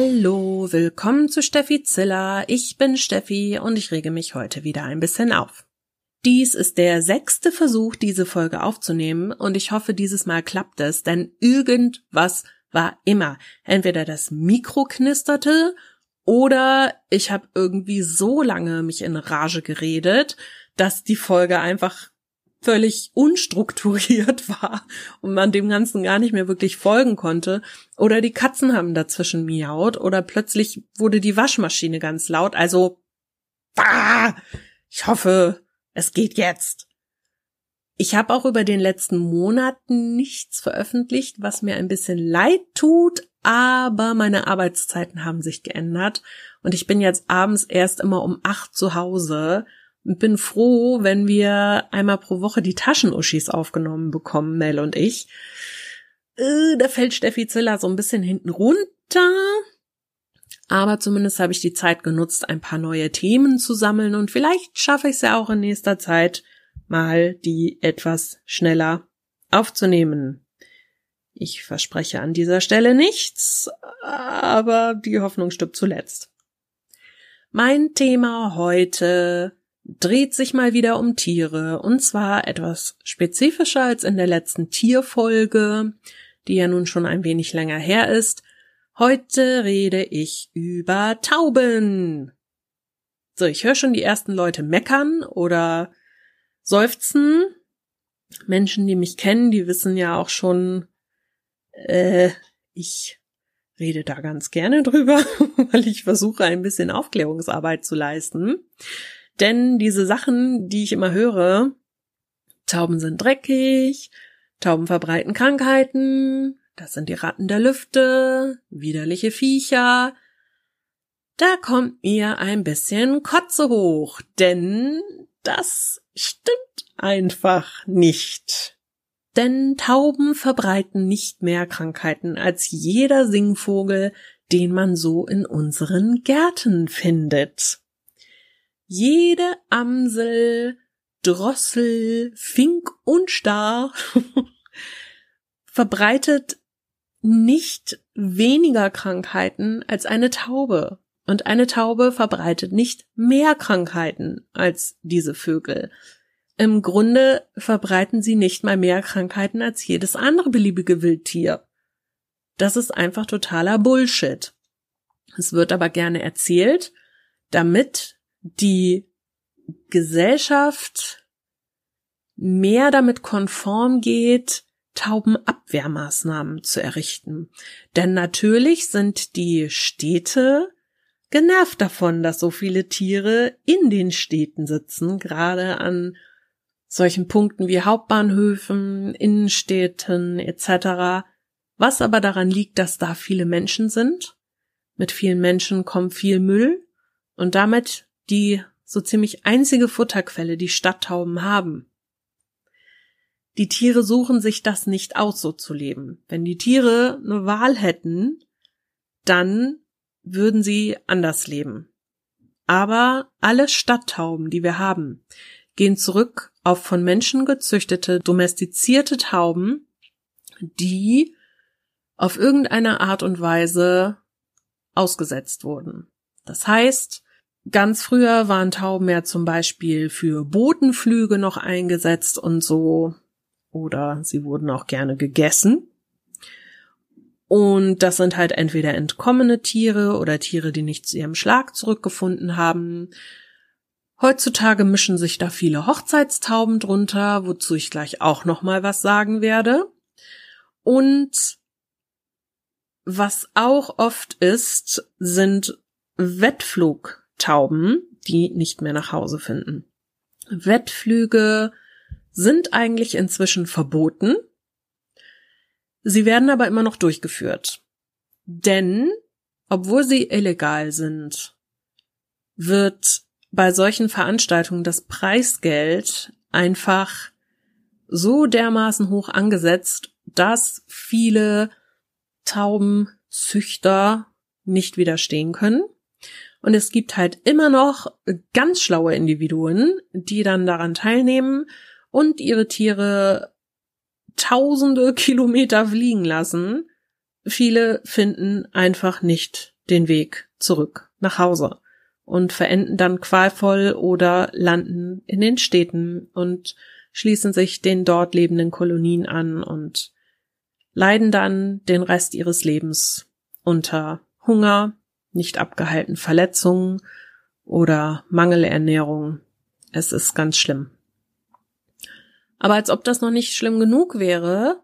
Hallo, willkommen zu Steffi Ziller. Ich bin Steffi und ich rege mich heute wieder ein bisschen auf. Dies ist der sechste Versuch, diese Folge aufzunehmen und ich hoffe, dieses Mal klappt es, denn irgendwas war immer. Entweder das Mikro knisterte oder ich habe irgendwie so lange mich in Rage geredet, dass die Folge einfach völlig unstrukturiert war und man dem Ganzen gar nicht mehr wirklich folgen konnte. Oder die Katzen haben dazwischen miaut oder plötzlich wurde die Waschmaschine ganz laut. Also, ah, ich hoffe, es geht jetzt. Ich habe auch über den letzten Monaten nichts veröffentlicht, was mir ein bisschen leid tut, aber meine Arbeitszeiten haben sich geändert und ich bin jetzt abends erst immer um acht zu Hause bin froh, wenn wir einmal pro Woche die Taschenuschis aufgenommen bekommen, Mel und ich. Äh, da fällt Steffi Ziller so ein bisschen hinten runter. Aber zumindest habe ich die Zeit genutzt, ein paar neue Themen zu sammeln und vielleicht schaffe ich es ja auch in nächster Zeit mal, die etwas schneller aufzunehmen. Ich verspreche an dieser Stelle nichts, aber die Hoffnung stirbt zuletzt. Mein Thema heute dreht sich mal wieder um Tiere und zwar etwas spezifischer als in der letzten Tierfolge, die ja nun schon ein wenig länger her ist. Heute rede ich über Tauben. So, ich höre schon die ersten Leute meckern oder seufzen. Menschen, die mich kennen, die wissen ja auch schon, äh, ich rede da ganz gerne drüber, weil ich versuche, ein bisschen Aufklärungsarbeit zu leisten. Denn diese Sachen, die ich immer höre, Tauben sind dreckig, Tauben verbreiten Krankheiten, das sind die Ratten der Lüfte, widerliche Viecher, da kommt mir ein bisschen Kotze hoch, denn das stimmt einfach nicht. Denn Tauben verbreiten nicht mehr Krankheiten als jeder Singvogel, den man so in unseren Gärten findet. Jede Amsel, Drossel, Fink und Star verbreitet nicht weniger Krankheiten als eine Taube. Und eine Taube verbreitet nicht mehr Krankheiten als diese Vögel. Im Grunde verbreiten sie nicht mal mehr Krankheiten als jedes andere beliebige Wildtier. Das ist einfach totaler Bullshit. Es wird aber gerne erzählt, damit die Gesellschaft mehr damit konform geht, Taubenabwehrmaßnahmen zu errichten. Denn natürlich sind die Städte genervt davon, dass so viele Tiere in den Städten sitzen, gerade an solchen Punkten wie Hauptbahnhöfen, Innenstädten etc. Was aber daran liegt, dass da viele Menschen sind. Mit vielen Menschen kommt viel Müll und damit die so ziemlich einzige Futterquelle die Stadttauben haben. Die Tiere suchen sich das nicht aus, so zu leben. Wenn die Tiere eine Wahl hätten, dann würden sie anders leben. Aber alle Stadttauben, die wir haben, gehen zurück auf von Menschen gezüchtete, domestizierte Tauben, die auf irgendeine Art und Weise ausgesetzt wurden. Das heißt, Ganz früher waren Tauben ja zum Beispiel für Botenflüge noch eingesetzt und so. Oder sie wurden auch gerne gegessen. Und das sind halt entweder entkommene Tiere oder Tiere, die nicht zu ihrem Schlag zurückgefunden haben. Heutzutage mischen sich da viele Hochzeitstauben drunter, wozu ich gleich auch noch mal was sagen werde. Und was auch oft ist, sind Wettflug Tauben, die nicht mehr nach Hause finden. Wettflüge sind eigentlich inzwischen verboten. Sie werden aber immer noch durchgeführt. Denn, obwohl sie illegal sind, wird bei solchen Veranstaltungen das Preisgeld einfach so dermaßen hoch angesetzt, dass viele Taubenzüchter nicht widerstehen können und es gibt halt immer noch ganz schlaue Individuen, die dann daran teilnehmen und ihre Tiere tausende Kilometer fliegen lassen. Viele finden einfach nicht den Weg zurück nach Hause und verenden dann qualvoll oder landen in den Städten und schließen sich den dort lebenden Kolonien an und leiden dann den Rest ihres Lebens unter Hunger, nicht abgehalten Verletzungen oder Mangelernährung. Es ist ganz schlimm. Aber als ob das noch nicht schlimm genug wäre,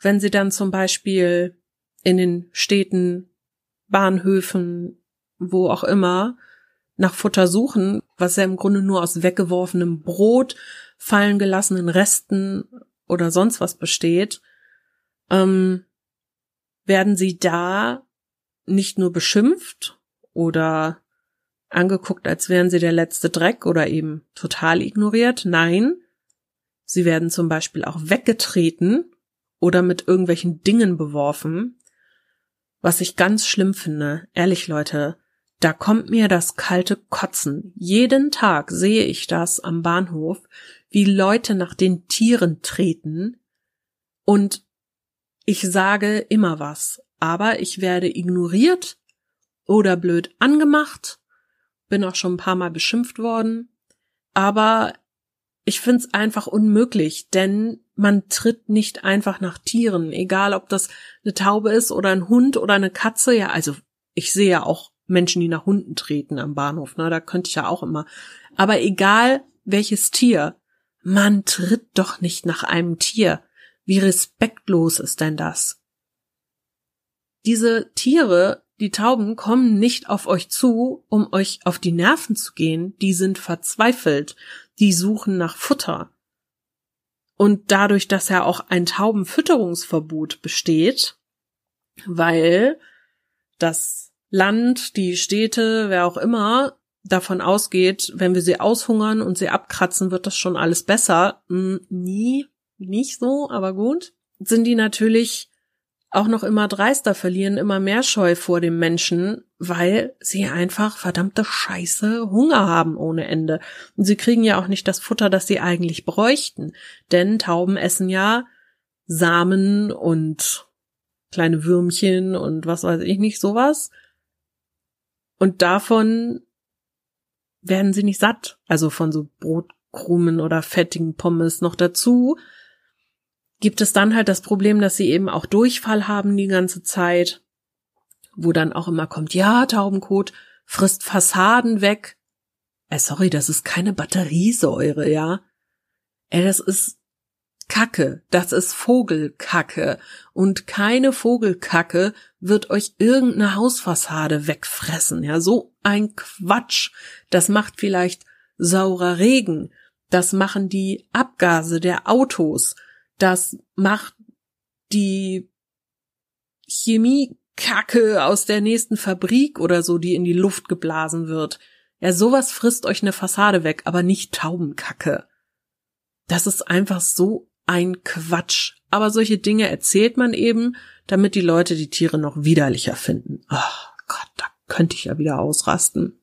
wenn sie dann zum Beispiel in den Städten, Bahnhöfen, wo auch immer, nach Futter suchen, was ja im Grunde nur aus weggeworfenem Brot, fallen gelassenen Resten oder sonst was besteht, ähm, werden sie da nicht nur beschimpft oder angeguckt, als wären sie der letzte Dreck oder eben total ignoriert. Nein, sie werden zum Beispiel auch weggetreten oder mit irgendwelchen Dingen beworfen, was ich ganz schlimm finde. Ehrlich, Leute, da kommt mir das kalte Kotzen. Jeden Tag sehe ich das am Bahnhof, wie Leute nach den Tieren treten und ich sage immer was, aber ich werde ignoriert oder blöd angemacht, bin auch schon ein paar Mal beschimpft worden, aber ich find's einfach unmöglich, denn man tritt nicht einfach nach Tieren, egal ob das eine Taube ist oder ein Hund oder eine Katze, ja, also ich sehe ja auch Menschen, die nach Hunden treten am Bahnhof, ne, da könnte ich ja auch immer. Aber egal welches Tier, man tritt doch nicht nach einem Tier. Wie respektlos ist denn das? Diese Tiere, die Tauben, kommen nicht auf euch zu, um euch auf die Nerven zu gehen, die sind verzweifelt, die suchen nach Futter. Und dadurch, dass ja auch ein Taubenfütterungsverbot besteht, weil das Land, die Städte, wer auch immer, davon ausgeht, wenn wir sie aushungern und sie abkratzen, wird das schon alles besser. Hm, nie, nicht so, aber gut. Sind die natürlich auch noch immer dreister, verlieren immer mehr Scheu vor dem Menschen, weil sie einfach verdammte Scheiße Hunger haben ohne Ende. Und sie kriegen ja auch nicht das Futter, das sie eigentlich bräuchten. Denn Tauben essen ja Samen und kleine Würmchen und was weiß ich nicht, sowas. Und davon werden sie nicht satt. Also von so Brotkrumen oder fettigen Pommes noch dazu. Gibt es dann halt das Problem, dass sie eben auch Durchfall haben die ganze Zeit, wo dann auch immer kommt, ja, Taubenkot frisst Fassaden weg. Äh, sorry, das ist keine Batteriesäure, ja. Ey, das ist Kacke, das ist Vogelkacke. Und keine Vogelkacke wird euch irgendeine Hausfassade wegfressen. Ja, so ein Quatsch. Das macht vielleicht saurer Regen. Das machen die Abgase der Autos. Das macht die Chemiekacke aus der nächsten Fabrik oder so, die in die Luft geblasen wird. Ja, sowas frisst euch eine Fassade weg, aber nicht Taubenkacke. Das ist einfach so ein Quatsch. Aber solche Dinge erzählt man eben, damit die Leute die Tiere noch widerlicher finden. Oh Gott, da könnte ich ja wieder ausrasten.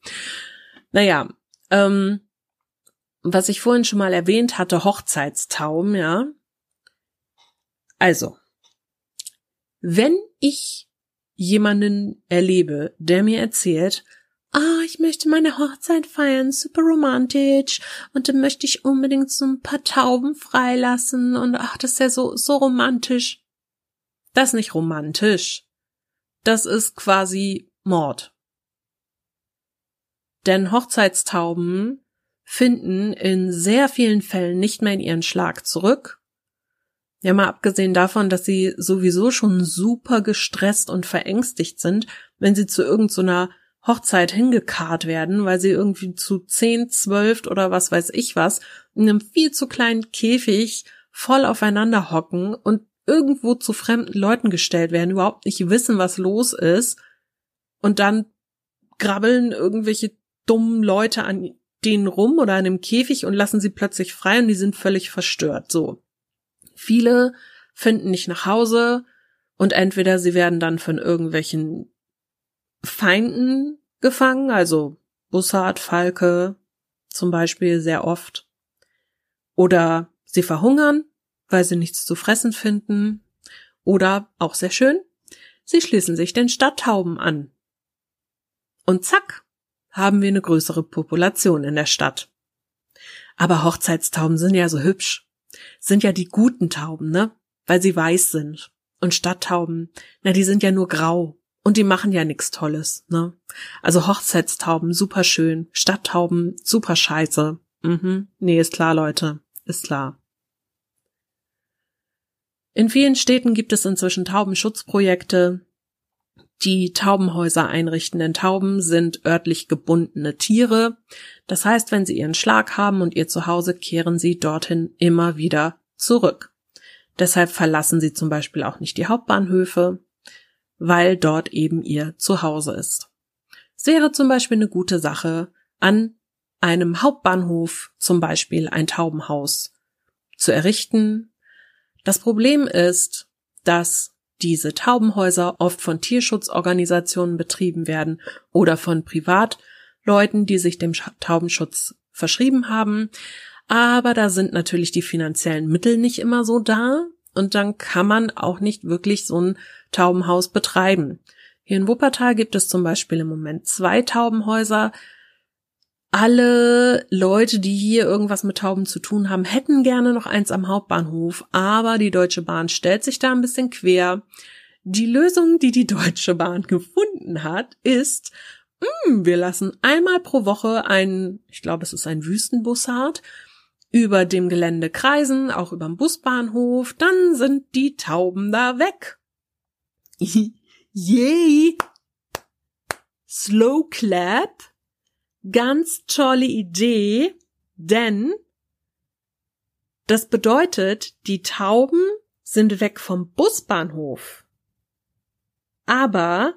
Naja, ähm, was ich vorhin schon mal erwähnt hatte, Hochzeitstaum, ja. Also, wenn ich jemanden erlebe, der mir erzählt, ah, ich möchte meine Hochzeit feiern, super romantisch und dann möchte ich unbedingt so ein paar Tauben freilassen und ach, das ist ja so, so romantisch. Das ist nicht romantisch. Das ist quasi Mord. Denn Hochzeitstauben finden in sehr vielen Fällen nicht mehr in ihren Schlag zurück. Ja, mal abgesehen davon, dass sie sowieso schon super gestresst und verängstigt sind, wenn sie zu irgendeiner so Hochzeit hingekarrt werden, weil sie irgendwie zu zehn, zwölf oder was weiß ich was in einem viel zu kleinen Käfig voll aufeinander hocken und irgendwo zu fremden Leuten gestellt werden, überhaupt nicht wissen, was los ist und dann grabbeln irgendwelche dummen Leute an denen rum oder an dem Käfig und lassen sie plötzlich frei und die sind völlig verstört. So. Viele finden nicht nach Hause und entweder sie werden dann von irgendwelchen Feinden gefangen, also Bussard, Falke zum Beispiel sehr oft. Oder sie verhungern, weil sie nichts zu fressen finden. Oder auch sehr schön, Sie schließen sich den Stadttauben an. Und zack, haben wir eine größere Population in der Stadt. Aber Hochzeitstauben sind ja so hübsch. Sind ja die guten Tauben, ne? Weil sie weiß sind. Und Stadttauben, na, die sind ja nur grau. Und die machen ja nix Tolles, ne? Also Hochzeitstauben, super schön. Stadttauben, super scheiße. Mhm. Nee, ist klar, Leute. Ist klar. In vielen Städten gibt es inzwischen Taubenschutzprojekte, die Taubenhäuser einrichtenden Tauben sind örtlich gebundene Tiere. Das heißt, wenn sie ihren Schlag haben und ihr Zuhause, kehren sie dorthin immer wieder zurück. Deshalb verlassen sie zum Beispiel auch nicht die Hauptbahnhöfe, weil dort eben ihr Zuhause ist. Es wäre zum Beispiel eine gute Sache, an einem Hauptbahnhof zum Beispiel ein Taubenhaus zu errichten. Das Problem ist, dass diese Taubenhäuser oft von Tierschutzorganisationen betrieben werden oder von Privatleuten, die sich dem Taubenschutz verschrieben haben. Aber da sind natürlich die finanziellen Mittel nicht immer so da und dann kann man auch nicht wirklich so ein Taubenhaus betreiben. Hier in Wuppertal gibt es zum Beispiel im Moment zwei Taubenhäuser, alle Leute, die hier irgendwas mit Tauben zu tun haben, hätten gerne noch eins am Hauptbahnhof, aber die Deutsche Bahn stellt sich da ein bisschen quer. Die Lösung, die die Deutsche Bahn gefunden hat, ist, mh, hm, wir lassen einmal pro Woche einen, ich glaube, es ist ein Wüstenbussard, über dem Gelände kreisen, auch überm Busbahnhof, dann sind die Tauben da weg. Yay! Slow clap. Ganz tolle Idee, denn das bedeutet, die Tauben sind weg vom Busbahnhof. Aber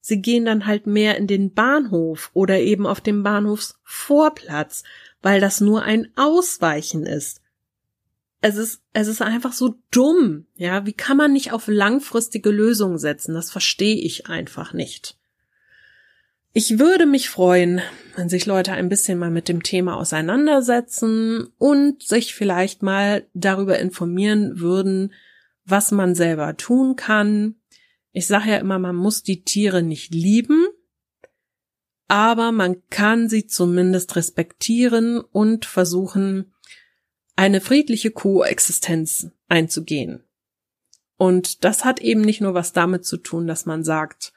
sie gehen dann halt mehr in den Bahnhof oder eben auf dem Bahnhofsvorplatz, weil das nur ein Ausweichen ist. Es ist, es ist einfach so dumm. Ja, wie kann man nicht auf langfristige Lösungen setzen? Das verstehe ich einfach nicht. Ich würde mich freuen, wenn sich Leute ein bisschen mal mit dem Thema auseinandersetzen und sich vielleicht mal darüber informieren würden, was man selber tun kann. Ich sage ja immer, man muss die Tiere nicht lieben, aber man kann sie zumindest respektieren und versuchen, eine friedliche Koexistenz einzugehen. Und das hat eben nicht nur was damit zu tun, dass man sagt,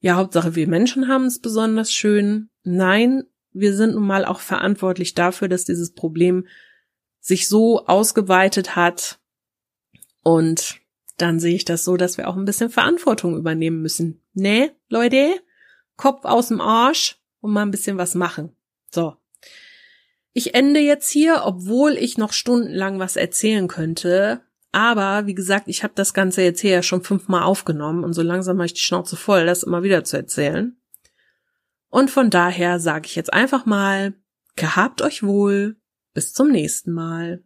ja, Hauptsache wir Menschen haben es besonders schön. Nein, wir sind nun mal auch verantwortlich dafür, dass dieses Problem sich so ausgeweitet hat. Und dann sehe ich das so, dass wir auch ein bisschen Verantwortung übernehmen müssen. Nee, Leute, Kopf aus dem Arsch und mal ein bisschen was machen. So. Ich ende jetzt hier, obwohl ich noch stundenlang was erzählen könnte. Aber wie gesagt, ich habe das Ganze jetzt hier ja schon fünfmal aufgenommen und so langsam habe ich die Schnauze voll, das immer wieder zu erzählen. Und von daher sage ich jetzt einfach mal, gehabt euch wohl, bis zum nächsten Mal.